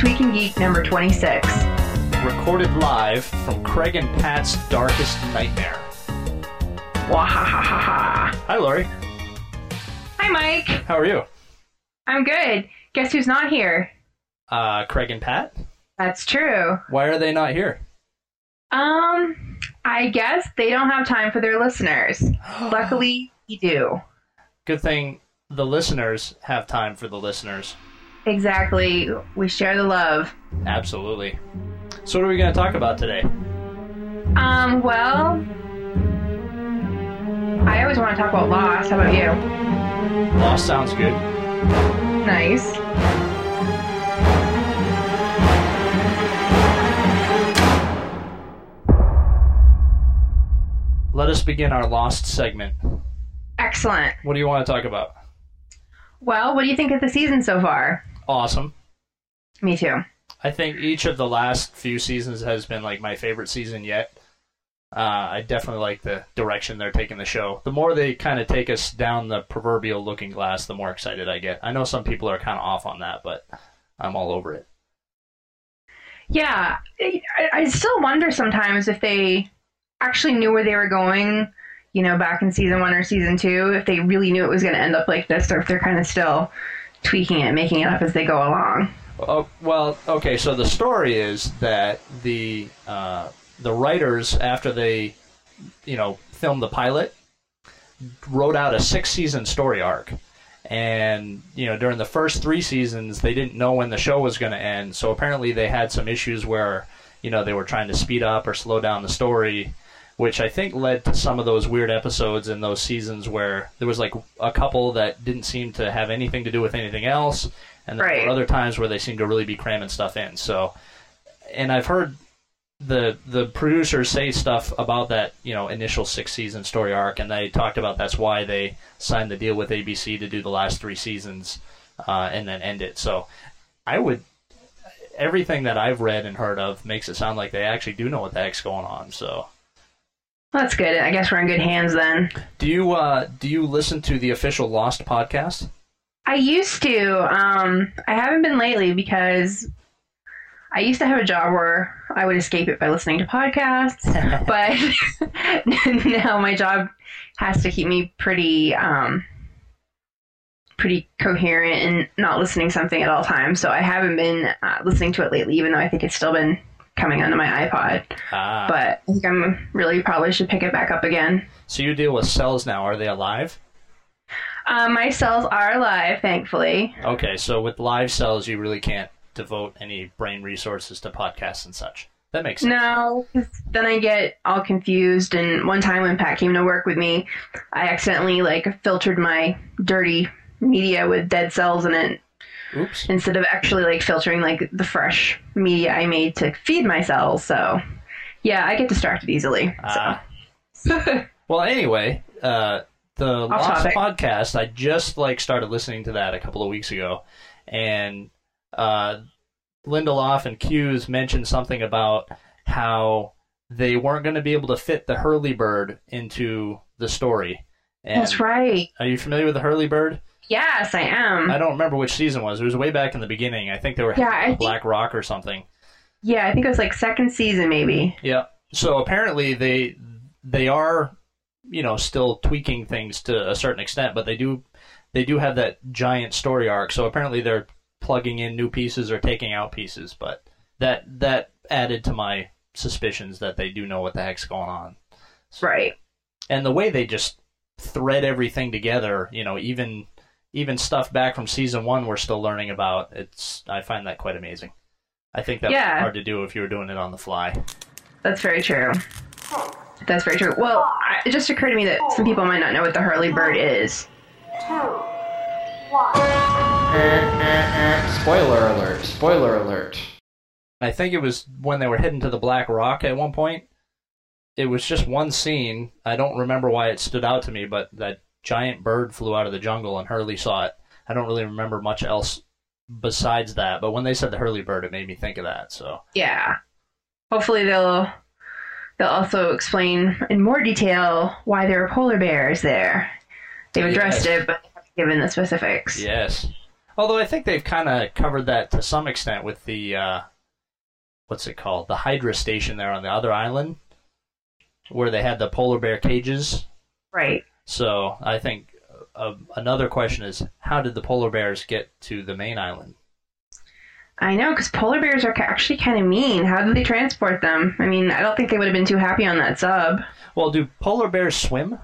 Tweaking Geek number 26. Recorded live from Craig and Pat's Darkest Nightmare. Wahahaha. Hi, Lori. Hi, Mike. How are you? I'm good. Guess who's not here? Uh, Craig and Pat? That's true. Why are they not here? Um, I guess they don't have time for their listeners. Luckily, we do. Good thing the listeners have time for the listeners. Exactly. We share the love. Absolutely. So, what are we going to talk about today? Um, well, I always want to talk about loss. How about you? Loss sounds good. Nice. Let us begin our Lost segment. Excellent. What do you want to talk about? Well, what do you think of the season so far? Awesome. Me too. I think each of the last few seasons has been like my favorite season yet. Uh, I definitely like the direction they're taking the show. The more they kind of take us down the proverbial looking glass, the more excited I get. I know some people are kind of off on that, but I'm all over it. Yeah, I, I still wonder sometimes if they actually knew where they were going, you know, back in season one or season two, if they really knew it was going to end up like this, or if they're kind of still tweaking it, making it up as they go along. Oh, well, okay. So the story is that the uh, the writers, after they, you know, filmed the pilot, wrote out a six season story arc. And you know, during the first three seasons, they didn't know when the show was going to end. So apparently, they had some issues where you know they were trying to speed up or slow down the story, which I think led to some of those weird episodes in those seasons where there was like a couple that didn't seem to have anything to do with anything else, and there Right. were other times where they seemed to really be cramming stuff in. So, and I've heard the the producers say stuff about that you know initial six season story arc, and they talked about that's why they signed the deal with ABC to do the last three seasons uh, and then end it. So, I would everything that I've read and heard of makes it sound like they actually do know what the heck's going on. So, That's good. I guess we're in good hands then. do you uh, do you listen to the official Lost podcast? I used to. Um, I haven't been lately because I used to have a job where I would escape it by listening to podcasts, but now my job has to keep me pretty, um, pretty coherent and not listening something at all times. So I haven't been uh, listening to it lately, even though I think it's still been coming onto my iPod. Ah, But I think I'm really probably should pick it back up again. so you deal with cells now? Are they alive? Uh, my cells are alive, thankfully. Okay, so with live cells, you really can't devote any brain resources to podcasts and such. That makes sense. No, then I get all confused. And one time when Pat came to work with me, I accidentally like filtered my dirty media with dead cells in it Oops. instead of actually like filtering like the fresh media I made to feed my cells. So yeah, I get distracted easily. So Well, anyway, uh, the Lost topic. podcast, I just like started listening to that a couple of weeks ago, and uh, Lindelof and Cuse mentioned something about how they weren't going to be able to fit the Hurley bird into the story. And that's right. Are you familiar with the Hurley bird? Yes, I am. I don't remember which season it was. It was way back in the beginning. I think they were Yeah, I think- Black Rock or something. yeah, I think it was like second season maybe. Yeah. So apparently they they are you know still tweaking things to a certain extent, but they do they do have that giant story arc. So apparently they're plugging in new pieces or taking out pieces, but that that added to my suspicions that they do know what the heck's going on. Right. And the way they just thread everything together, you know, even even stuff back from season 1 we're still learning about. It's I find that quite amazing. I think that's Yeah. hard to do if you were doing it on the fly. That's very true. That's very true. Well, I, it just occurred to me that some people might not know what the Hurley bird is. Spoiler alert. Spoiler alert. I think it was when they were heading to the Black Rock at one point. It was just one scene. I don't remember why it stood out to me, but that giant bird flew out of the jungle and Hurley saw it. I don't really remember much else besides that, but when they said the Hurley bird, it made me think of that. So Yeah. Hopefully they'll they'll also explain in more detail why there are polar bears there. They've addressed Yes. it, but they haven't given the specifics. yes, Although I think they've kind of covered that to some extent with the uh, what's it called, the Hydra station there on the other island, where they had the polar bear cages. Right. So I think uh, another question is, how did the polar bears get to the main island? I know, because polar bears are actually kind of mean. How did they transport them? I mean, I don't think they would have been too happy on that sub. Well, do polar bears swim?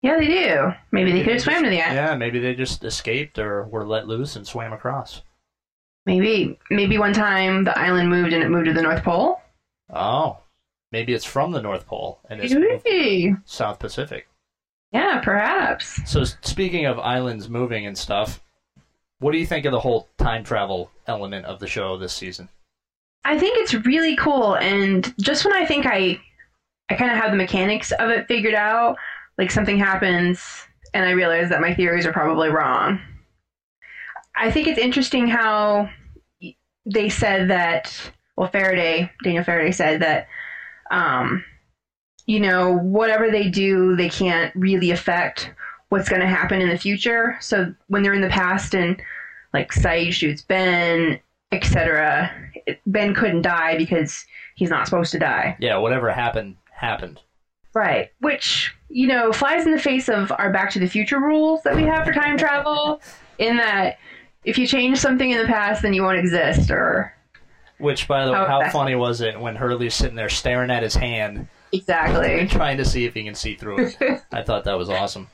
Yeah, they do. Maybe they could have swam to the island. Yeah, maybe they just escaped or were let loose and swam across. Maybe, maybe one time the island moved and it moved to the North Pole. Oh, maybe it's from the North Pole and it's. South Pacific. Yeah, perhaps. So speaking of islands moving and stuff, what do you think of the whole time travel element of the show this season? I think it's really cool, and just when I think I, I kind of have the mechanics of it figured out, like something happens, and I realize that my theories are probably wrong. I think it's interesting how they said that. Well, Faraday, Daniel Faraday said that, um, you know, whatever they do, they can't really affect what's going to happen in the future. So when they're in the past and like Sayid shoots Ben, etc., Ben couldn't die because he's not supposed to die. Yeah, whatever happened happened. Right. Which, you know, flies in the face of our Back to the Future rules that we have for time travel, in that if you change something in the past, then you won't exist, or. Which, by the way, Oh, how funny was it when Hurley's sitting there staring at his hand, Exactly. trying to see if he can see through it? I thought that was awesome.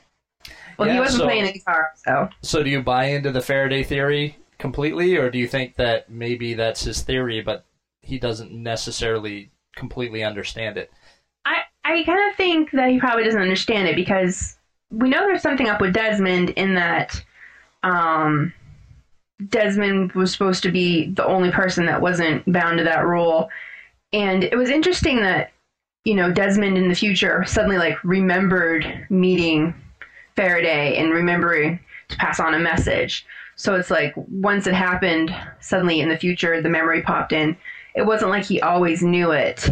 Well, he wasn't so- playing the guitar, so. So, do you buy into the Faraday theory completely, or do you think that maybe that's his theory, but he doesn't necessarily completely understand it? I, I kind of think that he probably doesn't understand it because we know there's something up with Desmond in that um, Desmond was supposed to be the only person that wasn't bound to that rule. And it was interesting that, you know, Desmond in the future suddenly like remembered meeting Faraday and remembering to pass on a message. So it's like once it happened, suddenly in the future, the memory popped in. It wasn't like he always knew it.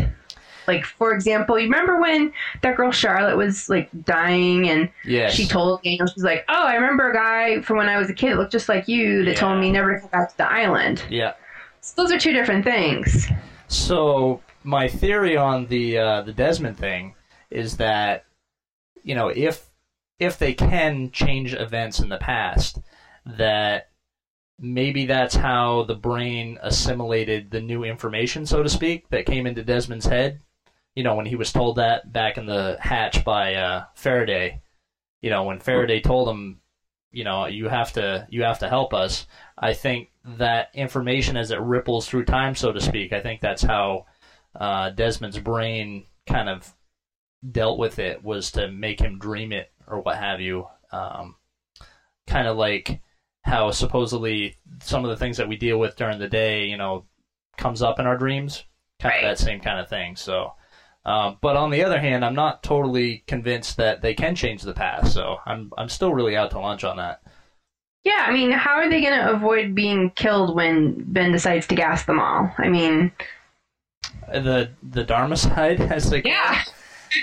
Like, for example, you remember when that girl Charlotte was like dying and Yes. she told Daniel, she's like, Oh, I remember a guy from when I was a kid that looked just like you that told me never to come back to the island. Yeah. So those are two different things. So my theory on the uh, the Desmond thing is that you know if if they can change events in the past, that maybe that's how the brain assimilated the new information, so to speak, that came into Desmond's head. You know, when he was told that back in the hatch by uh, Faraday. You know, when Faraday told him, you know, you have to you have to help us. I think that information as it ripples through time, so to speak, I think that's how uh, Desmond's brain kind of dealt with it was to make him dream it or what have you. Um, kind of like how supposedly some of the things that we deal with during the day, you know, comes up in our dreams. Kind Right. of that same kind of thing. So, um, but on the other hand, I'm not totally convinced that they can change the past. So I'm I'm still really out to lunch on that. Yeah, I mean, how are they going to avoid being killed when Ben decides to gas them all? I mean, The the Dharma side, as they yeah.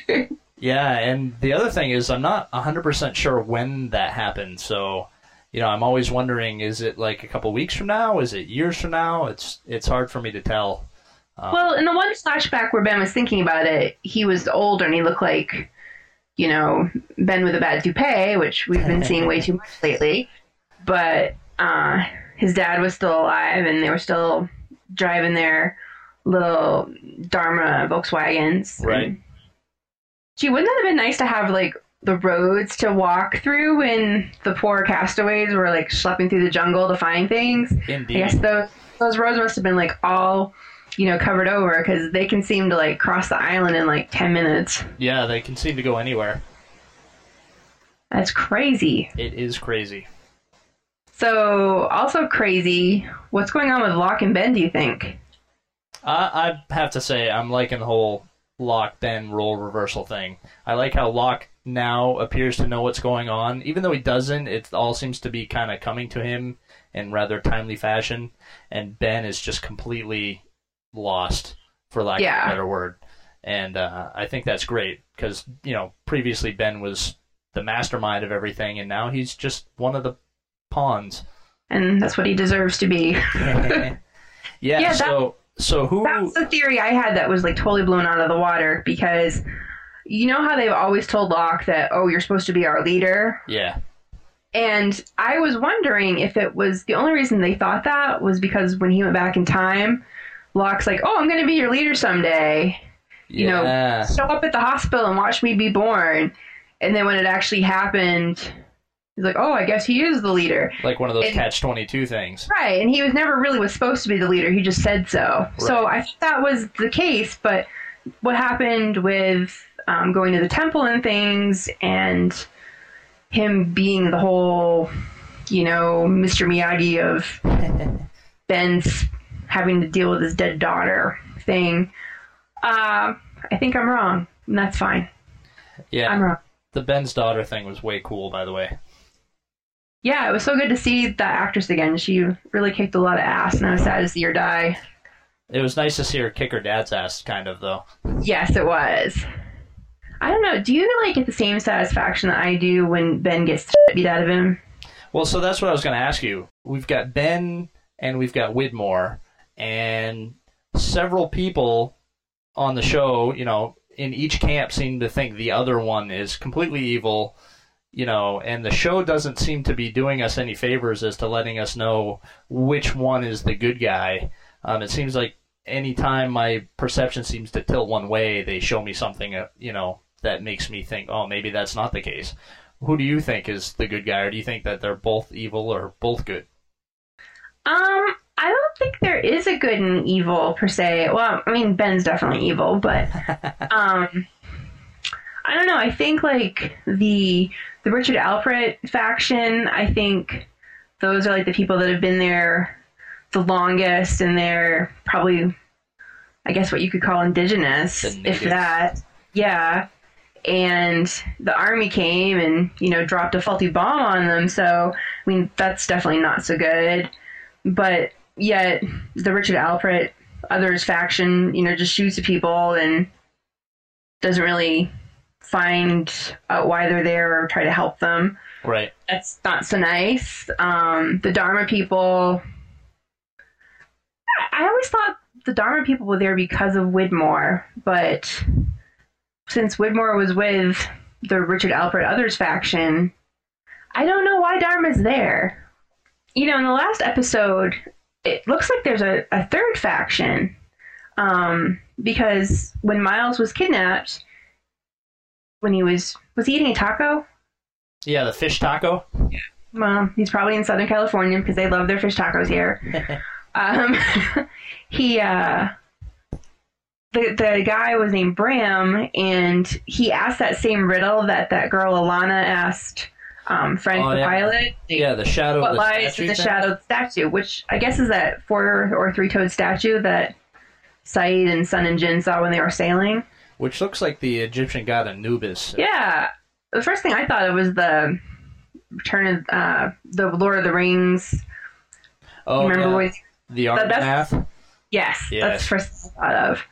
Yeah, and the other thing is, I'm not 100% sure when that happened. So, you know, I'm always wondering: is it like a couple weeks from now? Is it years from now? It's it's hard for me to tell. Um, Well, in the one flashback where Ben was thinking about it, he was older and he looked like, you know, Ben with a bad toupee, which we've been seeing way too much lately. But uh, his dad was still alive and they were still driving their little Dharma Volkswagens. Right. And, gee, wouldn't that have been nice to have, like, the roads to walk through when the poor castaways were, like, schlepping through the jungle to find things? Indeed. I guess those those roads must have been like all, you know, covered over because they can seem to like cross the island in like ten minutes. Yeah, they can seem to go anywhere. That's crazy. It is crazy. So also crazy. What's going on with Locke and Ben? Do you think? I, I have to say, I'm liking the whole Locke Ben role reversal thing. I like how Locke now appears to know what's going on, even though he doesn't. It all seems to be kind of coming to him in rather timely fashion, and Ben is just completely lost, for lack of a better word. And uh, I think that's great because you know previously Ben was the mastermind of everything, and now he's just one of the pawns. and that's what he deserves to be. yeah, Yeah, so so who That's the theory I had that was like totally blown out of the water because you know how they've always told Locke that, oh, you're supposed to be our leader? Yeah. And I was wondering if it was the only reason they thought that was because when he went back in time, Locke's like, oh, I'm going to be your leader someday. You know, show up at the hospital and watch me be born. And then when it actually happened, he's like, oh, I guess he is the leader. like one of those and- catch twenty two things. Right, and he was never really was supposed to be the leader. He just said so. So I thought that was the case, but what happened with um, going to the temple and things, and him being the whole, you know, Mr. Miyagi of Ben's having to deal with his dead daughter thing. Uh, I think I'm wrong, and that's fine. Yeah. I'm wrong. The Ben's daughter thing was way cool, by the way. Yeah, it was so good to see that actress again. She really kicked a lot of ass, and I was sad to see her die. It was nice to see her kick her dad's ass, kind of though. Yes, it was. I don't know. Do you like get the same satisfaction that I do when Ben gets the shit beat out of him? Well, so that's what I was going to ask you. We've got Ben and we've got Widmore, and several people on the show, you know, in each camp seem to think the other one is completely evil, you know, and the show doesn't seem to be doing us any favors as to letting us know which one is the good guy. Um, it seems like anytime my perception seems to tilt one way, they show me something, uh, you know, that makes me think, oh, maybe that's not the case. Who do you think is the good guy, or do you think that they're both evil or both good? Um, I don't think there is a good and evil per se. Well, I mean Ben's definitely evil, but um, I don't know. I think like the the Richard Alpert faction. I think those are like the people that have been there the longest, and they're probably, I guess, what you could call indigenous, if that. Yeah. And the army came and you know dropped a faulty bomb on them. So I mean that's definitely not so good. But yet the Richard Alpert others faction, you know, just shoots at people and doesn't really find out why they're there or try to help them. Right. That's not so nice. Um, the Dharma people. I- I always thought the Dharma people were there because of Widmore, but since Widmore was with the Richard Alpert Others faction, I don't know why Dharma's there. You know, in the last episode, it looks like there's a, a third faction. Um, because when Miles was kidnapped, when he was was he eating a taco? Yeah, the fish taco. Yeah. Well, he's probably in Southern California because they love their fish tacos here. um, he, uh, the the guy was named Bram, and he asked that same riddle that that girl Ilana asked um, Frank Oh, the yeah. pilot. Yeah, the shadow. What the lies in the thing? shadowed statue, which I guess is that four or three toed statue that Sayid and Sun and Jin saw when they were sailing. Which looks like the Egyptian god Anubis. Yeah, the first thing I thought of was the Return of uh, the Lord of the Rings. Oh, Remember yeah. when the that- that's- Yes, Yes. that's the first thing I thought of.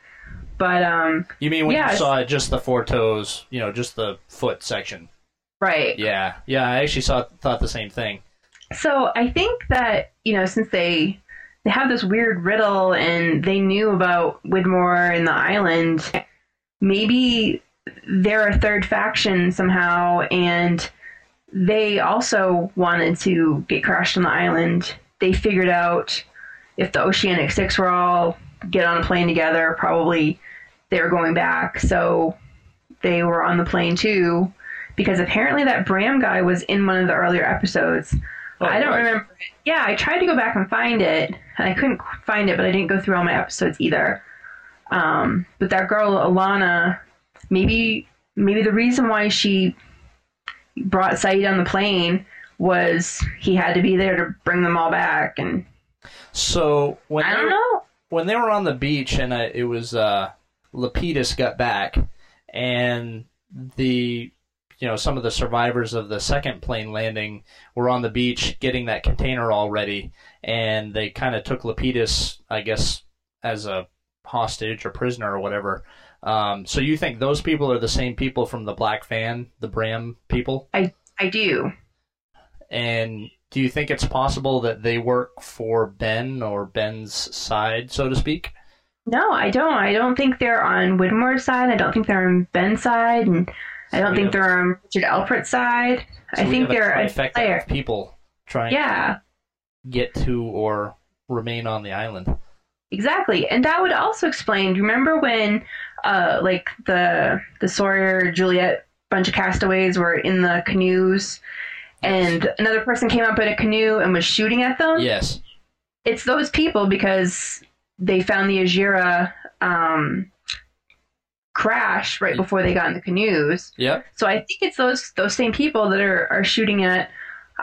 But um, You mean when you Yes. saw just the four toes? You know, just the foot section. right. Yeah, yeah. I actually saw thought the same thing. So I think that you know since they they have this weird riddle and they knew about Widmore and the island, maybe they're a third faction somehow, and they also wanted to get crashed on the island. They figured out if the Oceanic Six were all get on a plane together, probably they were going back. So they were on the plane too, because apparently that Bram guy was in one of the earlier episodes. Oh, I don't right. remember. Yeah, I tried to go back and find it, and I couldn't find it, but I didn't go through all my episodes either. Um, but that girl Ilana, maybe maybe the reason why she brought Sayid on the plane was he had to be there to bring them all back, and So when I they don't were- know. when they were on the beach and uh, it was uh, Lapidus got back, and the you know some of the survivors of the second plane landing were on the beach getting that container all ready, and they kind of took Lapidus, I guess, as a hostage or prisoner or whatever. Um, so you think those people are the same people from the Black Fan, the Bram people, I I do. and Do you think it's possible that they work for Ben or Ben's side, so to speak? No, I don't. I don't think they're on Widmore's side. I don't think they're on Ben's side, and I don't think have- they're on Richard Alpert's side. So I think they're a player. of people trying Yeah, to get to or remain on the island. Exactly. And that would also explain. Do you remember when, uh, like the the Sawyer Juliet bunch of castaways were in the canoes, and another person came up in a canoe and was shooting at them? Yes. it's those people because they found the Ajira um, crash right before they got in the canoes. Yep. So I think it's those those same people that are, are shooting at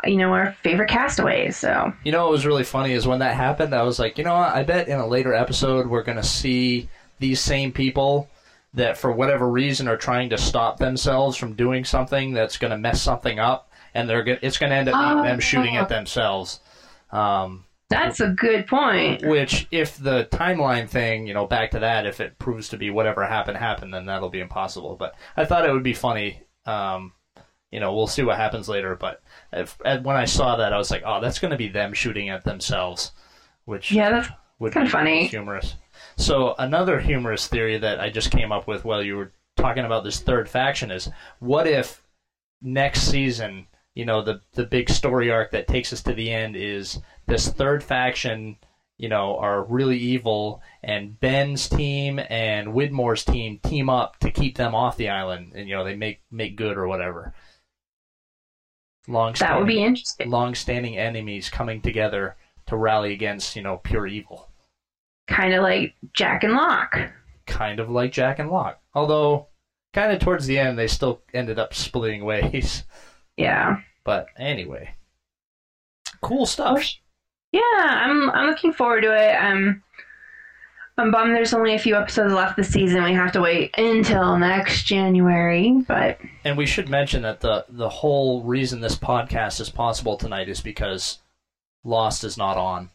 you know our favorite castaways. So You know what was really funny is when that happened, I was like, you know what? I bet in a later episode we're going to see these same people that, for whatever reason, are trying to stop themselves from doing something that's going to mess something up, and they're go- it's going to end up being them shooting at themselves. Um, that's a good point. which, if the timeline thing, you know, back to that, if it proves to be whatever happened happened, then that'll be impossible. But I thought it would be funny. Um, you know, we'll see what happens later. But if, when I saw that, I was like, oh, that's going to be them shooting at themselves, which Yeah, that's would kinda funny. humorous. So another humorous theory that I just came up with while you were talking about this third faction is, what if next season, you know, the the big story arc that takes us to the end is this third faction, you know, are really evil, and Ben's team and Widmore's team team up to keep them off the island, and you know they make make good or whatever. Long that would be interesting. long-standing enemies coming together to rally against, you know, pure evil. Kind of like Jack and Locke. Kind of like Jack and Locke. Although, kind of towards the end, they still ended up splitting ways. Yeah. But anyway, cool stuff. Yeah, I'm I'm looking forward to it. I'm I'm bummed there's only a few episodes left this season. We have to wait until next January, but And we should mention that the the whole reason this podcast is possible tonight is because Lost is not on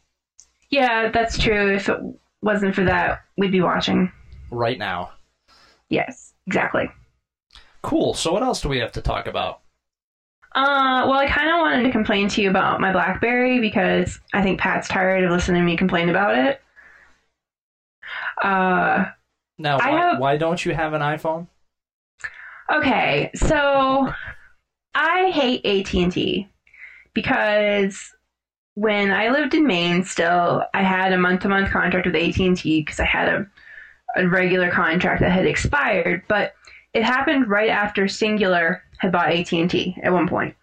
yeah, that's true. If it wasn't for that, we'd be watching. right now. Yes, exactly. Cool. So what else do we have to talk about? Uh, well, I kind of wanted to complain to you about my BlackBerry because I think Pat's tired of listening to me complain about it. Uh, Now, why, have- why don't you have an iPhone? Okay, so I hate AT&T because when I lived in Maine still, I had a month-to-month contract with AT&T because I had a, a regular contract that had expired, but it happened right after Cingular had bought AT&T at one point.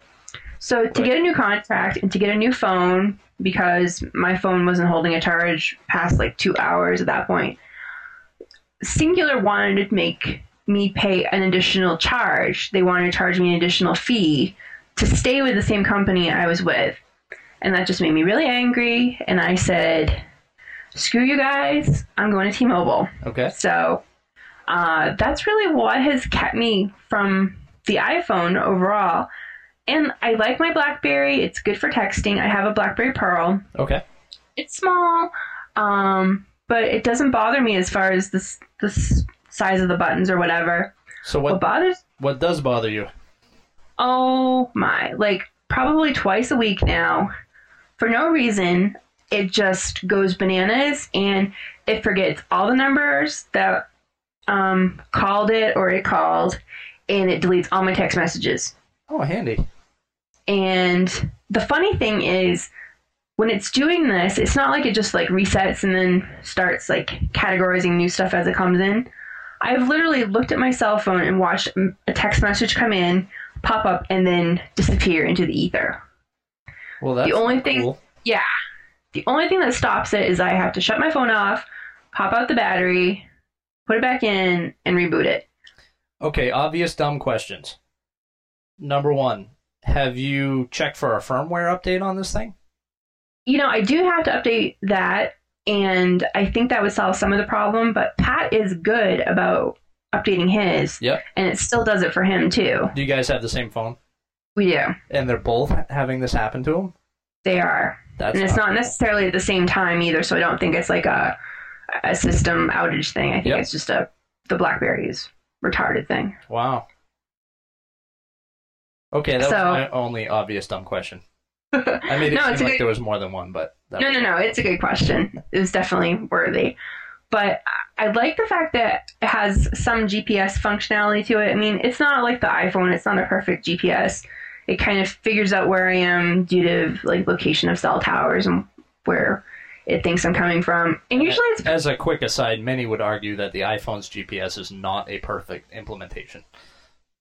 So to Right. get a new contract and to get a new phone because my phone wasn't holding a charge past like 2 hours at that point. Cingular wanted to make me pay an additional charge. They wanted to charge me an additional fee to stay with the same company I was with. And that just made me really angry. And I said, screw you guys, I'm going to T Mobile. Okay. So uh, that's really what has kept me from the iPhone overall. And I like my Blackberry. It's good for texting. I have a Blackberry Pearl. Okay. It's small, um, but it doesn't bother me as far as the this size of the buttons or whatever. So What what bothers what does bother you? Oh my, like probably twice a week now. For no reason, it just goes bananas and it forgets all the numbers that um, called it or it called and it deletes all my text messages. Oh, handy. And the funny thing is when it's doing this, it's not like it just like resets and then starts like categorizing new stuff as it comes in. I've literally looked at my cell phone and watched a text message come in, pop up, and then disappear into the ether. Well, that's the only thing- cool. Yeah. The only thing that stops it is I have to shut my phone off, pop out the battery, put it back in, and reboot it. Okay, obvious dumb questions. Number one, have you checked for a firmware update on this thing? You know, I do have to update that, and I think that would solve some of the problem, but Pat is good about updating his, Yep. and it still does it for him too. Do you guys have the same phone? We do. And they're both having this happen to them? They are. That's and it's not cool. necessarily at the same time either, so I don't think it's like a a system outage thing. I think Yep. it's just a the BlackBerry's retarded thing. Wow. Okay, that So- was my only obvious dumb question. I made it No, seem like good- there was more than one, but No, no, no. It's a good question. It was definitely worthy. But I I like the fact that it has some GPS functionality to it. I mean, it's not like the iPhone. It's not a perfect GPS. It kind of figures out where I am due to like location of cell towers and where it thinks I'm coming from. And usually it's As a quick aside, many would argue that the iPhone's GPS is not a perfect implementation.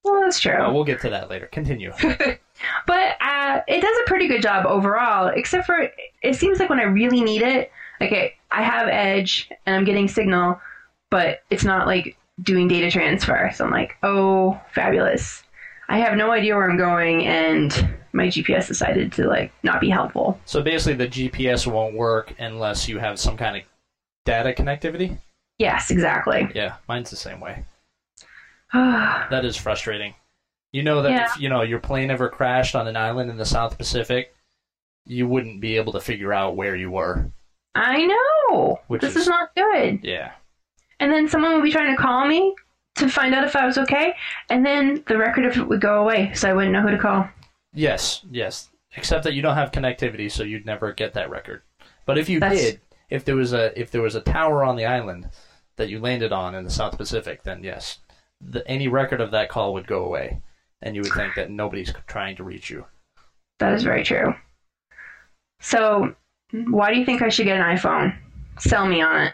Well, that's true. Uh, we'll get to that later. Continue. But uh, it does a pretty good job overall, except for it seems like when I really need it, okay, I have Edge and I'm getting signal, but it's not like doing data transfer. So I'm like, oh, fabulous. I have no idea where I'm going, and my GPS decided to like not be helpful. so basically, the GPS won't work unless you have some kind of data connectivity. Yes, exactly. Yeah, mine's the same way. That is frustrating. You know that Yeah. if you know your plane ever crashed on an island in the South Pacific, you wouldn't be able to figure out where you were. I know. Which this is- is not good. Yeah. And then someone would be trying to call me to find out if I was okay, and then the record of it would go away, so I wouldn't know who to call. Yes, yes. Except that you don't have connectivity, so you'd never get that record. But if you That's- did, if there was a if there was a tower on the island that you landed on in the South Pacific, then yes, the, any record of that call would go away, and you would think that nobody's trying to reach you. That is very true. So, why do you think I should get an iPhone? Sell me on it.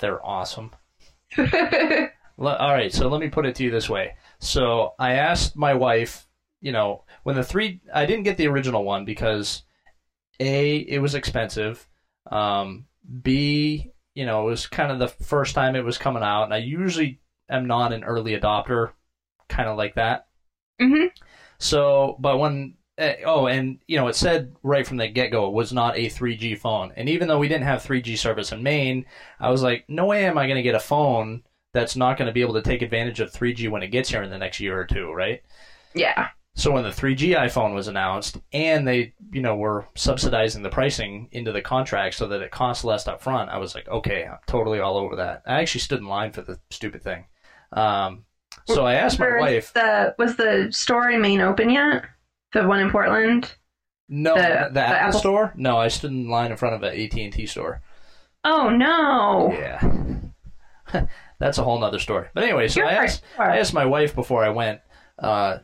They're awesome. All right, so let me put it to you this way. So I asked my wife, you know, when the three, I didn't get the original one because a it was expensive, um, b you know it was kind of the first time it was coming out, and I usually am not an early adopter, kind of like that. hmm So, but when uh, oh, and you know, it said right from the get go it was not a 3G phone, and even though we didn't have 3G service in Maine, I was like, no way am I going to get a phone that's not going to be able to take advantage of 3G when it gets here in the next year or two, right? Yeah. So when the 3G iPhone was announced, and they, you know, were subsidizing the pricing into the contract so that it costs less up front, I was like, okay, I'm totally all over that. I actually stood in line for the stupid thing. Um, so I asked my wife. The, was the store in Maine open yet? The one in Portland? No, The- the, the Apple, Apple- store. No, I stood in line in front of an AT and T store. Oh, no. Yeah, that's a whole nother story. But anyway, so You're I asked, I asked my wife before I went, uh,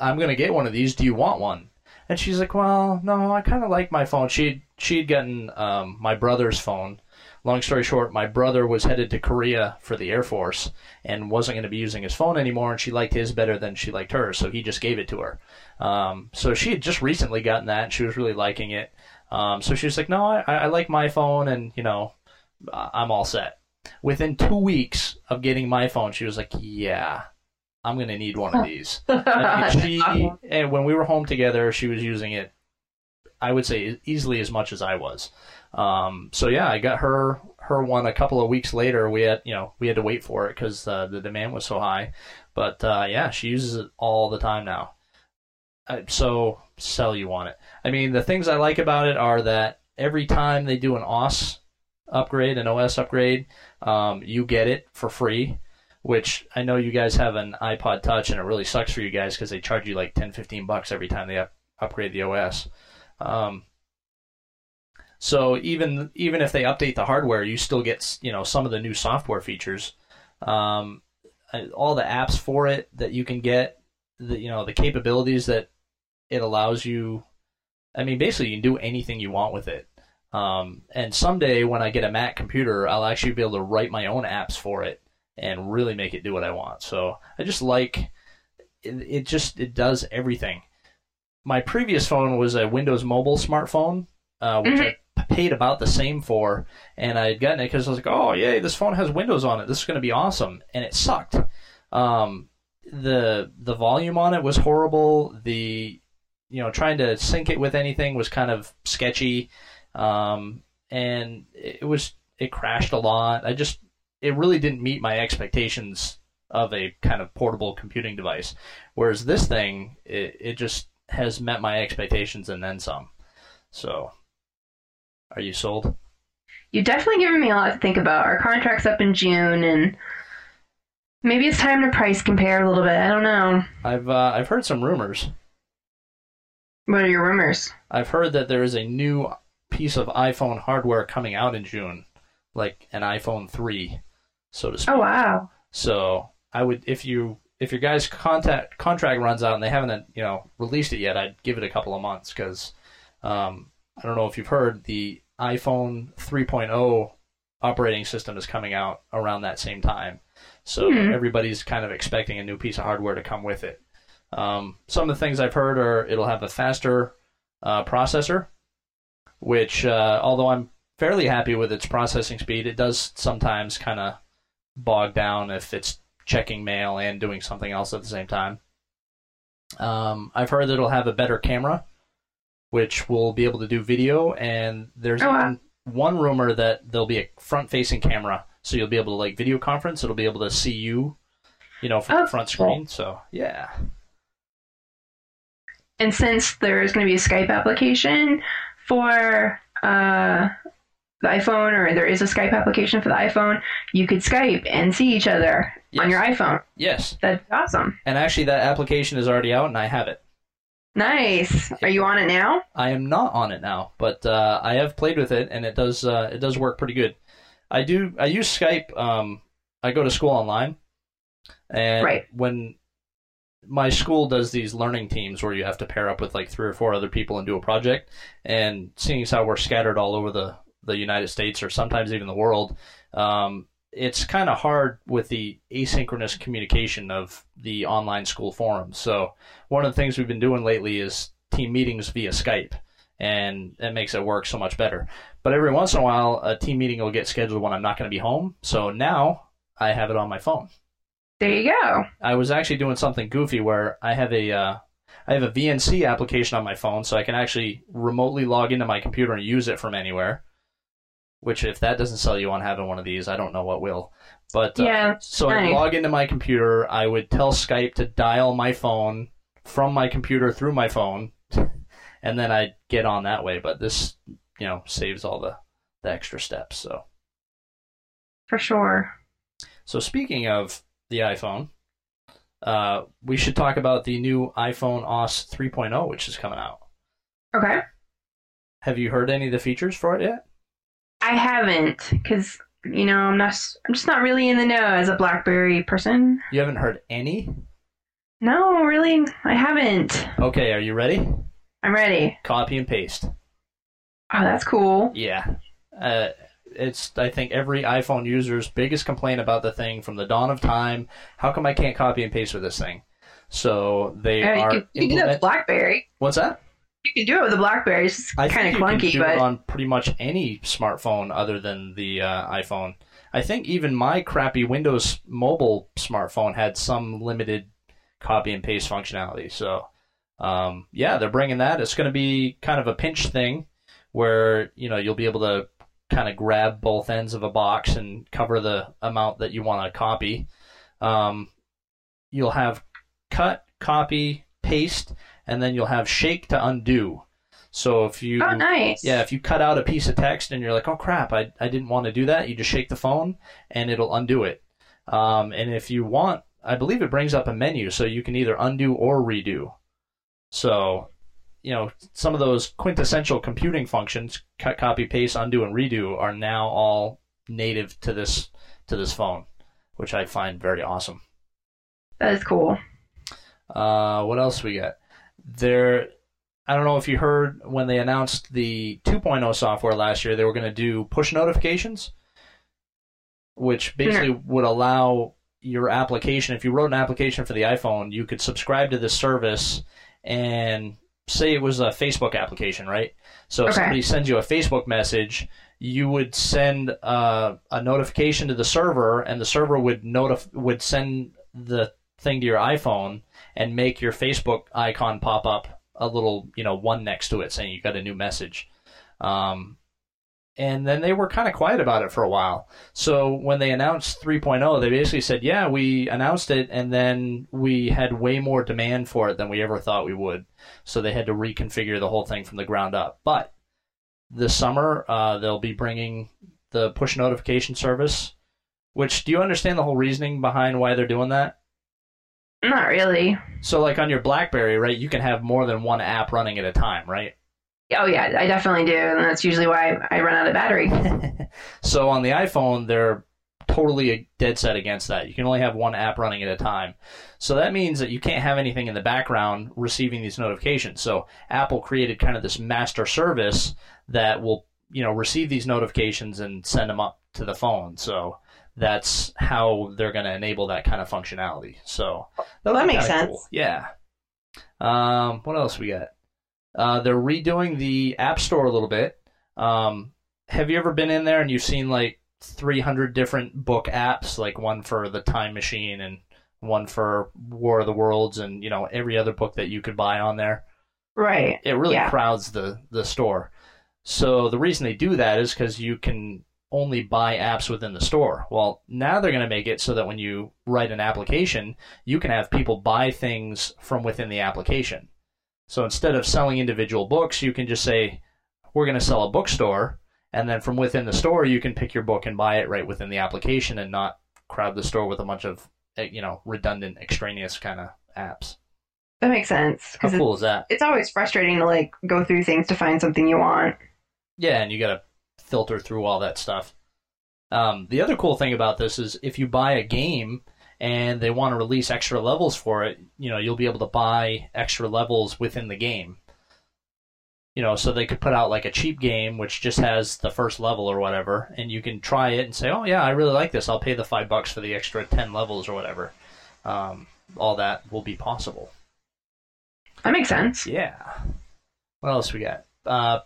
"I'm gonna get one of these. Do you want one?" And she's like, "Well, no, I kind of like my phone." She she'd gotten um, my brother's phone. Long story short, my brother was headed to Korea for the Air Force and wasn't going to be using his phone anymore, and she liked his better than she liked hers, so he just gave it to her. Um, so she had just recently gotten that, and she was really liking it. Um, so she was like, "No, I, I like my phone, and you know, I'm all set." Within two weeks of getting my phone, she was like, "Yeah, I'm gonna need one of these." And she, and when we were home together, she was using it. I would say easily as much as I was. Um, so yeah, I got her her one a couple of weeks later. We had you know we had to wait for it because uh, the demand was so high. But uh, yeah, she uses it all the time now. Uh, so sell you on it. I mean, the things I like about it are that every time they do an OS upgrade, an OS upgrade, um, you get it for free. Which I know you guys have an iPod Touch, and it really sucks for you guys because they charge you like 10, 15 bucks every time they up- upgrade the OS. Um, so even even if they update the hardware, you still get you know some of the new software features, um, uh, all the apps for it that you can get, the you know the capabilities that it allows you. I mean, basically, you can do anything you want with it. Um, and someday, when I get a Mac computer, I'll actually be able to write my own apps for it and really make it do what I want. So I just like it. It just it does everything. My previous phone was a Windows Mobile smartphone, uh, which I paid about the same for, and I had gotten it because I was like, "Oh, yay! This phone has Windows on it. This is going to be awesome." And it sucked. Um, the the volume on it was horrible. The you know trying to sync it with anything was kind of sketchy, um, and it was it crashed a lot. I just it really didn't meet my expectations of a kind of portable computing device. Whereas this thing, it, it just has met my expectations and then some. So, are you sold? You've definitely given me a lot to think about. Our contract's up in June, and maybe it's time to price compare a little bit. I don't know. I've uh, I've heard some rumors. What are your rumors? I've heard that there is a new piece of iPhone hardware coming out in June, like an iPhone 3, so to speak. Oh wow. So I would, if you if your guy's contact contract runs out and they haven't you know released it yet, I'd give it a couple of months because um, I don't know if you've heard the iPhone 3.0 operating system is coming out around that same time. So Hmm. everybody's kind of expecting a new piece of hardware to come with it. Um, some of the things I've heard are it'll have a faster uh, processor, which uh, although I'm fairly happy with its processing speed, it does sometimes kind of bog down if it's checking mail and doing something else at the same time. Um, I've heard that it'll have a better camera, which will be able to do video, and there's Oh, wow. one rumor that there'll be a front-facing camera, so you'll be able to like video conference. It'll be able to see you, you know, from Oh, the front cool. screen. So yeah, And since there's going to be a Skype application for uh, the iPhone, or there is a Skype application for the iPhone, you could Skype and see each other Yes. on your iPhone. yes, That's awesome. and actually that application is already out, and I have it. Nice. Are you on it now? I am not on it now, but uh, I have played with it, and it does uh, it does work pretty good. I do I use Skype. Um, I go to school online, and Right. when my school does these learning teams where you have to pair up with like three or four other people and do a project, and seeing as how we're scattered all over the the United States or sometimes even the world, um, it's kind of hard with the asynchronous communication of the online school forums. So one of the things we've been doing lately is team meetings via Skype, and it makes it work so much better. But every once in a while, a team meeting will get scheduled when I'm not going to be home. So now I have it on my phone. There you go. I was actually doing something goofy where I have a uh, I have a VNC application on my phone, so I can actually remotely log into my computer and use it from anywhere. Which, if that doesn't sell you on having one of these, I don't know what will. But uh, Yeah, so I nice. log into my computer. I would tell Skype to dial my phone from my computer through my phone, and then I'd get on that way. But this, you know, saves all the, the extra steps. So, For sure. so speaking of the iPhone, uh, we should talk about the new iPhone OS 3.0, which is coming out. Okay. Have you heard any of the features for it yet? I haven't because you know I'm not. I'm just not really in the know as a BlackBerry person. You haven't heard any? No, really, I haven't. Okay, are you ready? I'm ready. Copy and paste. Oh, that's cool. Yeah. Uh, it's, I think, every iPhone user's biggest complaint about the thing from the dawn of time. How come I can't copy and paste with this thing? So they Uh, you are. can, you can do that BlackBerry. What's that? You can do it with a BlackBerry. It's kind of clunky, do but it on pretty much any smartphone other than the uh, iPhone. I think even my crappy Windows mobile smartphone had some limited copy and paste functionality. So, um, yeah, they're bringing that. It's going to be kind of a pinch thing where you know you'll be able to kind of grab both ends of a box and cover the amount that you want to copy. Um, you'll have cut, copy, paste, and then you'll have shake to undo. So if you oh, nice. yeah, if you cut out a piece of text and you're like, oh crap, I, I didn't want to do that, you just shake the phone and it'll undo it. Um, and if you want, I believe it brings up a menu so you can either undo or redo. So, you know, some of those quintessential computing functions, cut, copy, paste, undo, and redo, are now all native to this to this phone, which I find very awesome. that is cool. Uh, what else we got? There, I don't know if you heard when they announced the 2.0 software last year, they were going to do push notifications, which basically would allow your application, if you wrote an application for the iPhone, you could subscribe to this service and say it was a Facebook application, right? So if Okay. somebody sends you a Facebook message, you would send uh, a notification to the server, and the server would notif- would send the thing to your iPhone and make your Facebook icon pop up a little, you know, one next to it saying you got a new message. Um, and then they were kind of quiet about it for a while. So when they announced 3.0, they basically said, "Yeah, we announced it, and then we had way more demand for it than we ever thought we would." So they had to reconfigure the whole thing from the ground up. But this summer, uh, they'll be bringing the push notification service. Which do you understand the whole reasoning behind why they're doing that? Not really. So, like on your BlackBerry, right, you can have more than one app running at a time, right? Oh yeah, I definitely do, and that's usually why I run out of battery. So on the iPhone, they're totally dead set against that. You can only have one app running at a time. So that means that you can't have anything in the background receiving these notifications. So Apple created kind of this master service that will, you know, receive these notifications and send them up to the phone. So that's how they're going to enable that kind of functionality. So Well, that makes sense. cool. Yeah. Um, what else we got? Uh, they're redoing the App Store a little bit. Um, have you ever been in there and you've seen like 300 different book apps, like one for the Time Machine and one for War of the Worlds, and you know every other book that you could buy on there? Right. It really Yeah. crowds the the store. So the reason they do that is because you can only buy apps within the store. Well, now they're going to make it so that when you write an application, you can have people buy things from within the application. So instead of selling individual books, you can just say, we're going to sell a bookstore. And then from within the store, you can pick your book and buy it right within the application and not crowd the store with a bunch of, eh, you know, redundant, extraneous kind of apps. That makes sense How because cool is that? it's always frustrating to like go through things to find something you want. Yeah, and you got to filter through all that stuff. Um, the other cool thing about this is if you buy a game and they want to release extra levels for it, you know, you'll be able to buy extra levels within the game. You know, so they could put out like a cheap game which just has the first level or whatever, and you can try it and say, "Oh yeah, I really like this. I'll pay the five bucks for the extra ten levels or whatever." Um, all that will be possible. That makes sense. Yeah. What else we got? Uh,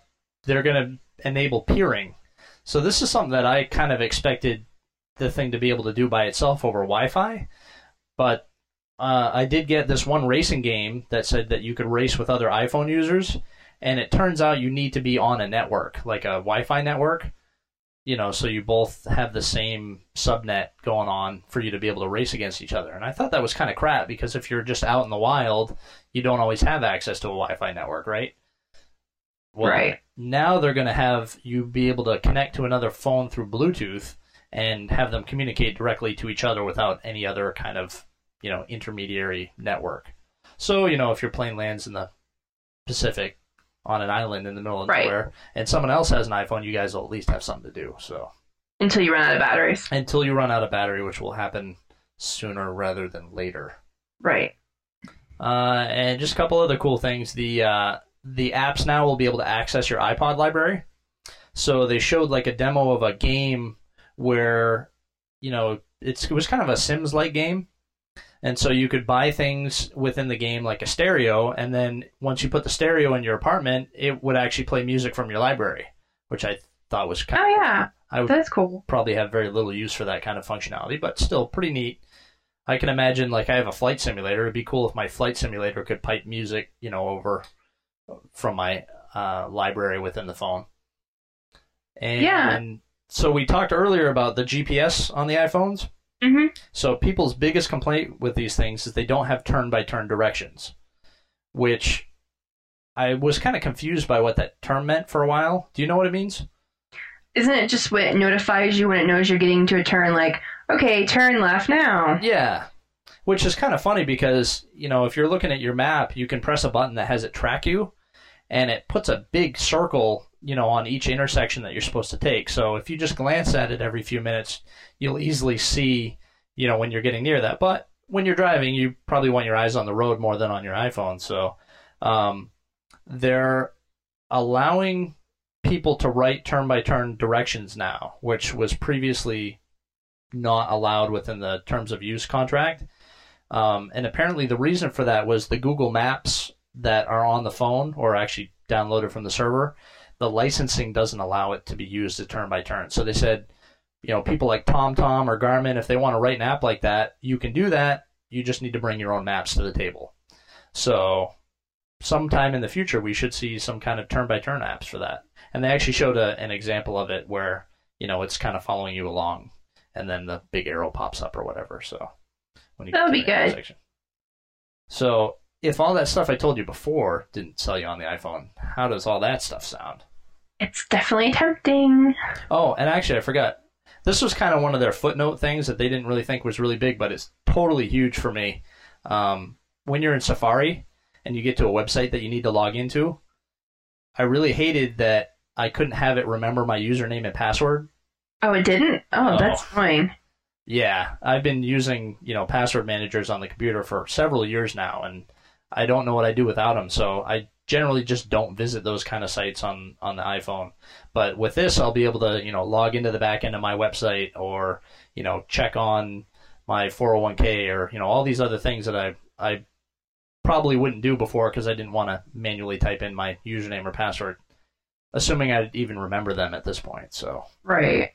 they're going to enable peering. So this is something that I kind of expected the thing to be able to do by itself over Wi-Fi, but uh, I did get this one racing game that said that you could race with other iPhone users, and it turns out you need to be on a network, like a Wi-Fi network. You know, so you both have the same subnet going on for you to be able to race against each other. And I thought that was kind of crap because if you're just out in the wild, you don't always have access to a Wi-Fi network, right? Well, Right. Now they're going to have you be able to connect to another phone through Bluetooth and have them communicate directly to each other without any other kind of, you know, intermediary network. So, you know, if your plane lands in the Pacific on an island in the middle of Right. nowhere and someone else has an iPhone, you guys will at least have something to do. So, Until you run out of batteries. until you run out of battery, which will happen sooner rather than later. Right. Uh, and just a couple other cool things. The uh, the apps now will be able to access your iPod library. So they showed like a demo of a game where, you know, it's it was kind of a Sims like game. And so you could buy things within the game like a stereo, and then once you put the stereo in your apartment, it would actually play music from your library, which I thought was kind Oh of yeah, I would that's cool. probably have very little use for that kind of functionality, but still pretty neat. I can imagine like I have a flight simulator. It'd be cool if my flight simulator could pipe music, you know, over from my uh, library within the phone. And Yeah. so we talked earlier about the GPS on the iPhones. hmm So people's biggest complaint with these things is they don't have turn by turn directions, which I was kind of confused by what that term meant for a while. Do you know what it means? Isn't it just what it notifies you when it knows you're getting to a turn? Like, okay, turn left now. Yeah. Which is kind of funny because, you know, if you're looking at your map, you can press a button that has it track you and it puts a big circle, you know, on each intersection that you're supposed to take. So if you just glance at it every few minutes, you'll easily see, you know, when you're getting near that. But when you're driving, you probably want your eyes on the road more than on your iPhone. So um, they're allowing people to write turn by turn directions now, which was previously not allowed within the terms of use contract. Um, and apparently, the reason for that was the Google Maps that are on the phone or actually downloaded from the server, the licensing doesn't allow it to be used as turn by turn. So they said, you know, people like TomTom or Garmin, if they want to write an app like that, you can do that. You just need to bring your own maps to the table. So sometime in the future, we should see some kind of turn by turn apps for that. And they actually showed a, an example of it where, you know, it's kind of following you along and then the big arrow pops up or whatever. So when you That would be good. intersection. So if all that stuff I told you before didn't sell you on the iPhone, how does all that stuff sound? It's definitely tempting. Oh, and actually, I forgot. This was kind of one of their footnote things that they didn't really think was really big, but it's totally huge for me. um, when you're in Safari and you get to a website that you need to log into, I really hated that I couldn't have it remember my username and password. Oh, it didn't? Oh, Oh. that's annoying. Yeah, I've been using you know password managers on the computer for several years now, and I don't know what I do without them. So I generally just don't visit those kind of sites on on the iPhone. But with this, I'll be able to you know log into the back end of my website or you know check on my 401k or you know all these other things that I I probably wouldn't do before because I didn't want to manually type in my username or password, assuming I'd even remember them at this point. So Right.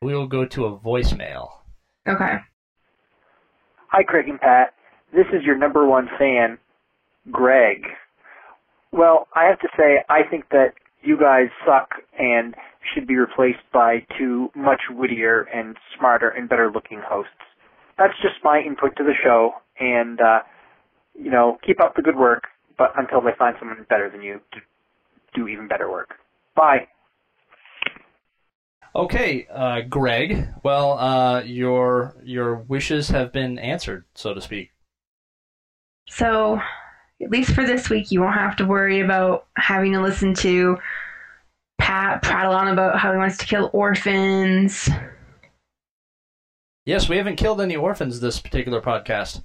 we will go to a voicemail. Okay. Hi, Craig and Pat. This is your number one fan, Greg. Well, I have to say, I think that you guys suck and should be replaced by two much wittier and smarter and better looking hosts. That's just my input to the show, and, uh, you know, keep up the good work, but until they find someone better than you to do even better work. Bye. Okay, uh, Greg. Well, uh, your your wishes have been answered, so to speak. So, at least for this week, you won't have to worry about having to listen to Pat prattle on about how he wants to kill orphans. Yes, we haven't killed any orphans this particular podcast.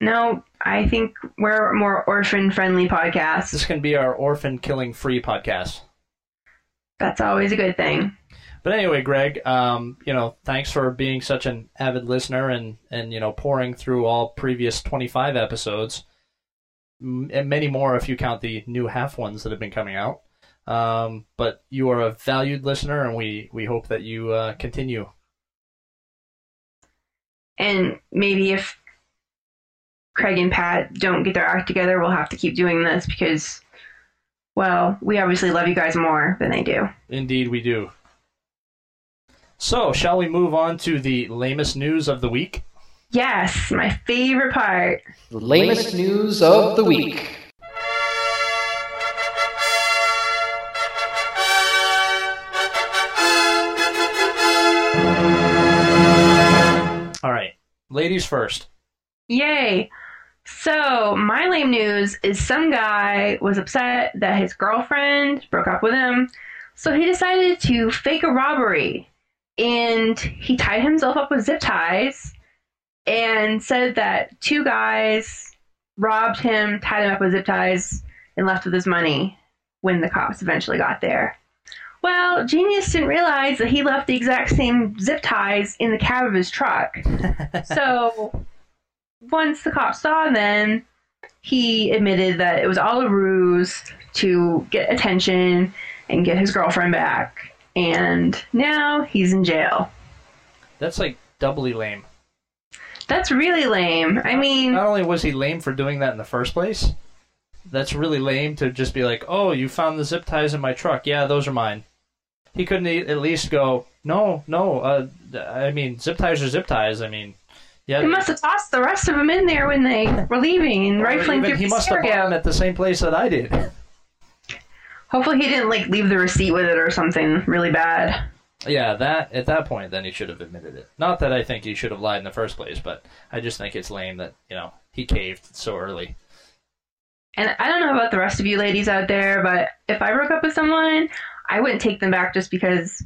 No, I think we're more orphan friendly podcast. This can be our orphan killing free podcast. That's always a good thing. But anyway, Greg, um, you know, thanks for being such an avid listener and and you know pouring through all previous twenty five episodes, and many more if you count the new half ones that have been coming out. Um, but you are a valued listener, and we we hope that you uh, continue. And maybe if Craig and Pat don't get their act together, we'll have to keep doing this because, well, we obviously love you guys more than they do. Indeed, we do. So, shall we move on to the lamest news of the week? Yes, my favorite part. The lamest news of the week. All right, ladies first. Yay! So, my lame news is some guy was upset that his girlfriend broke up with him, so he decided to fake a robbery. And he tied himself up with zip ties and said that two guys robbed him, tied him up with zip ties, and left with his money when the cops eventually got there. Well, Genius didn't realize that he left the exact same zip ties in the cab of his truck. so once the cops saw them, he admitted that it was all a ruse to get attention and get his girlfriend back. And now he's in jail. That's like doubly lame. That's really lame. I mean, Not only was he lame for doing that in the first place, that's really lame to just be like, "Oh, you found the zip ties in my truck. Yeah, those are mine." He couldn't e- at least go, "No, no. Uh, I mean, zip ties are zip ties. I mean, yeah." he must have tossed the rest of them in there when they were leaving and rifling even through he the must have bought them at the same place that I did. Hopefully, he didn't like leave the receipt with it or something really bad. Yeah, that at that point, then he should have admitted it. Not that I think he should have lied in the first place, but I just think it's lame that you know he caved so early. And I don't know about the rest of you ladies out there, but if I broke up with someone, I wouldn't take them back just because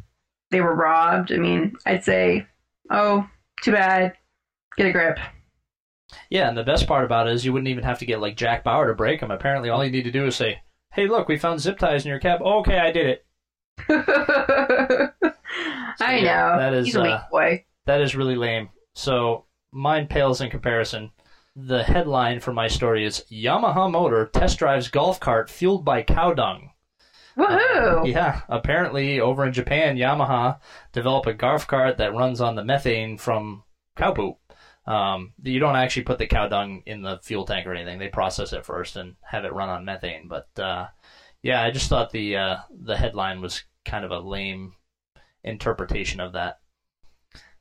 they were robbed. I mean, I'd say, oh, too bad. Get a grip. Yeah, and the best part about it is you wouldn't even have to get like Jack Bauer to break them. Apparently, all you need to do is say, "Hey, look, we found zip ties in your cab." okay, I did it. I yeah, know. that is, He's a weak uh, boy. That is really lame. So mine pales in comparison. The headline for my story is Yamaha motor test drives golf cart fueled by cow dung. Woohoo! Yeah, apparently over in Japan, Yamaha developed a golf cart that runs on the methane from cow poop. Um, you don't actually put the cow dung in the fuel tank or anything. They process it first and have it run on methane. But uh, yeah, I just thought the uh, the headline was kind of a lame interpretation of that.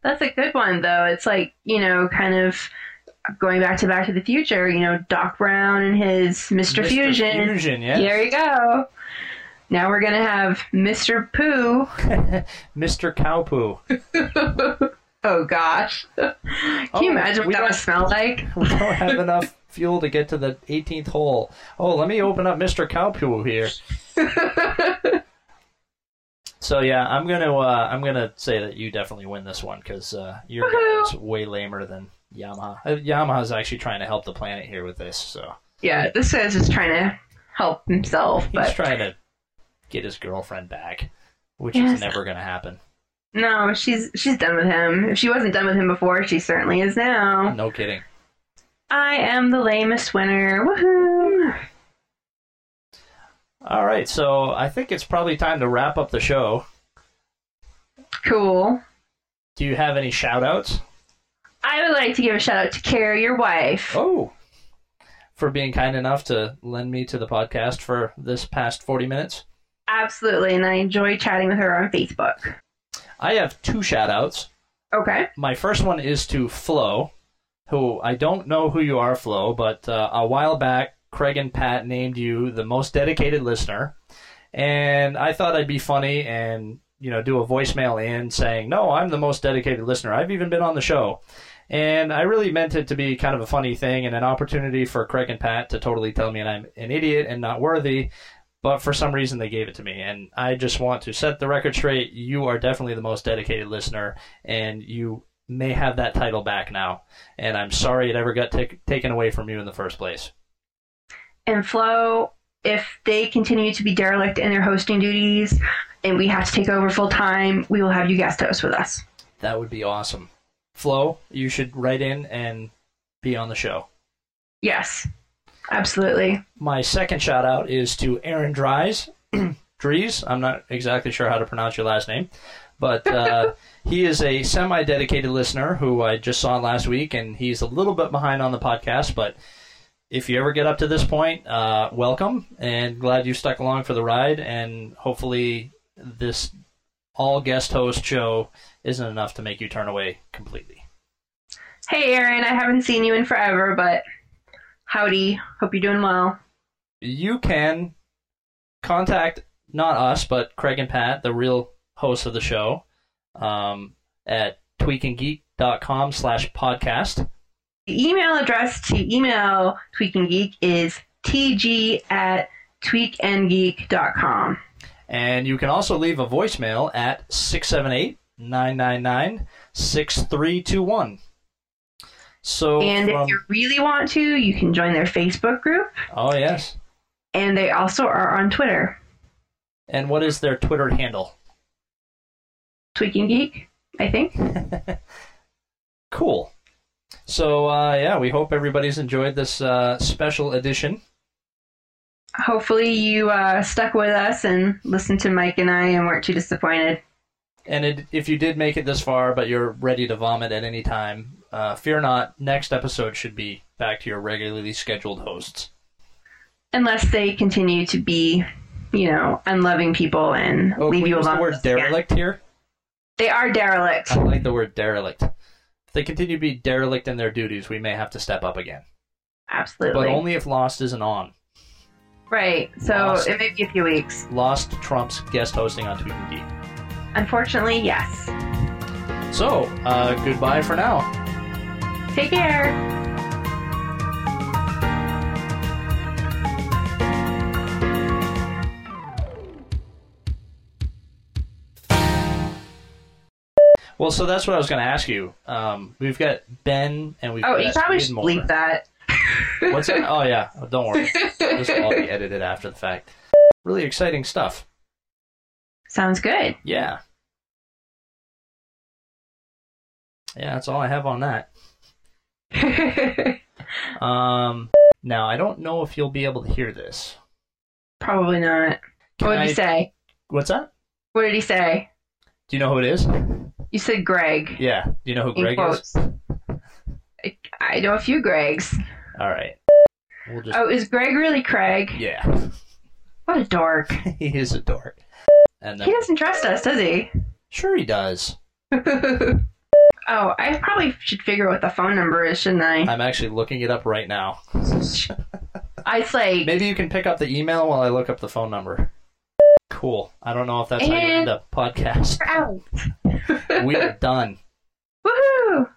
That's a good one, though. It's like, you know, kind of going back to Back to the Future, you know, Doc Brown and his Mr. Fusion. Fusion, yes. There you go. Now we're going to have Mr. Poo. Mr. Cow Poo. Oh gosh. Can Oh, you imagine what that would smell like? we don't have enough fuel to get to the 18th hole. Oh, let me open up Mr. Cow Poo here. so yeah, I'm gonna uh, I'm gonna say that you definitely win this one because uh, your guy is way lamer than Yamaha. Uh, Yamaha's actually trying to help the planet here with this, so Yeah, this guy's just trying to help himself, he's but trying to get his girlfriend back, which Yes. is never gonna happen. no, she's she's done with him. If she wasn't done with him before, she certainly is now. No kidding. I am the lamest winner. Woohoo! All right, so I think it's probably time to wrap up the show. Cool. Do you have any shout outs? I would like to give a shout out to Carrie, your wife. Oh, for being kind enough to lend me to the podcast for this past 40 minutes. Absolutely, and I enjoy chatting with her on Facebook. I have two shout outs. Okay. My first one is to Flo, who I don't know who you are, Flo, but uh, a while back, Craig and Pat named you the most dedicated listener. And I thought I'd be funny and, you know, do a voicemail in saying, no, I'm the most dedicated listener. I've even been on the show. And I really meant it to be kind of a funny thing and an opportunity for Craig and Pat to totally tell me I'm an idiot and not worthy. But for some reason, they gave it to me. And I just want to set the record straight. You are definitely the most dedicated listener, and you may have that title back now. And I'm sorry it ever got tak taken away from you in the first place. And Flo, if they continue to be derelict in their hosting duties and we have to take over full time, we will have you guest host with us. That would be awesome. Flo, you should write in and be on the show. Yes, absolutely. My second shout out is to Aaron Dries. Dries, I'm not exactly sure how to pronounce your last name, but uh, he is a semi dedicated listener who I just saw last week, and he's a little bit behind on the podcast, but if you ever get up to this point, uh, welcome and glad you stuck along for the ride, and hopefully this all guest host show isn't enough to make you turn away completely. Hey, Aaron, I haven't seen you in forever, but howdy. Hope you're doing well. you can contact not us, but Craig and Pat, the real hosts of the show, um, at tweakinggeek.com slash podcast. The email address to email Tweaking Geek is tg at tweakandgeek.com. And you can also leave a voicemail at 678 999 6321. So, And from- if you really want to, you can join their Facebook group. oh, yes. And they also are on Twitter, And what is their Twitter handle? Tweaking Geek, I think. Cool. So, uh, yeah, we hope everybody's enjoyed this uh, special edition. Hopefully, you uh, stuck with us and listened to Mike and I and weren't too disappointed. And it, if you did make it this far, but you're ready to vomit at any time, uh, fear not. Next episode should be back to your regularly scheduled hosts. Unless they continue to be, you know, unloving people and Oh, leave you alone. the word us again. derelict here? They are derelict. I like the word derelict. They continue to be derelict in their duties, we may have to step up again. Absolutely. But only if Lost isn't on. right. So Lost. it may be a few weeks. Lost trumps guest hosting on Tweet and Geek. Unfortunately, yes. So, uh, goodbye for now. Take care. Well, so that's what I was going to ask you. Um, we've got Ben and we've Oh, got you probably should bleep that. What's that? Oh yeah, oh, don't worry. this will all be edited after the fact. Really exciting stuff. Sounds good. Yeah. Yeah, that's all I have on that. Um, now I don't know if you'll be able to hear this. Probably not. Can what did I- he say? What's that? What did he say? Do you know who it is? You said Greg. Yeah. Do you know who Greg is? I, I know a few Gregs. All right. We'll just. Oh, is Greg really Craig? Yeah. What a dork. he is a dork. And then, He doesn't trust us, does he? sure he does. oh, I probably should figure out what the phone number is, shouldn't I? I'm actually looking it up right now. I say Maybe you can pick up the email while I look up the phone number. Cool. I don't know if that's how you end a podcast. out. We're done. Woohoo!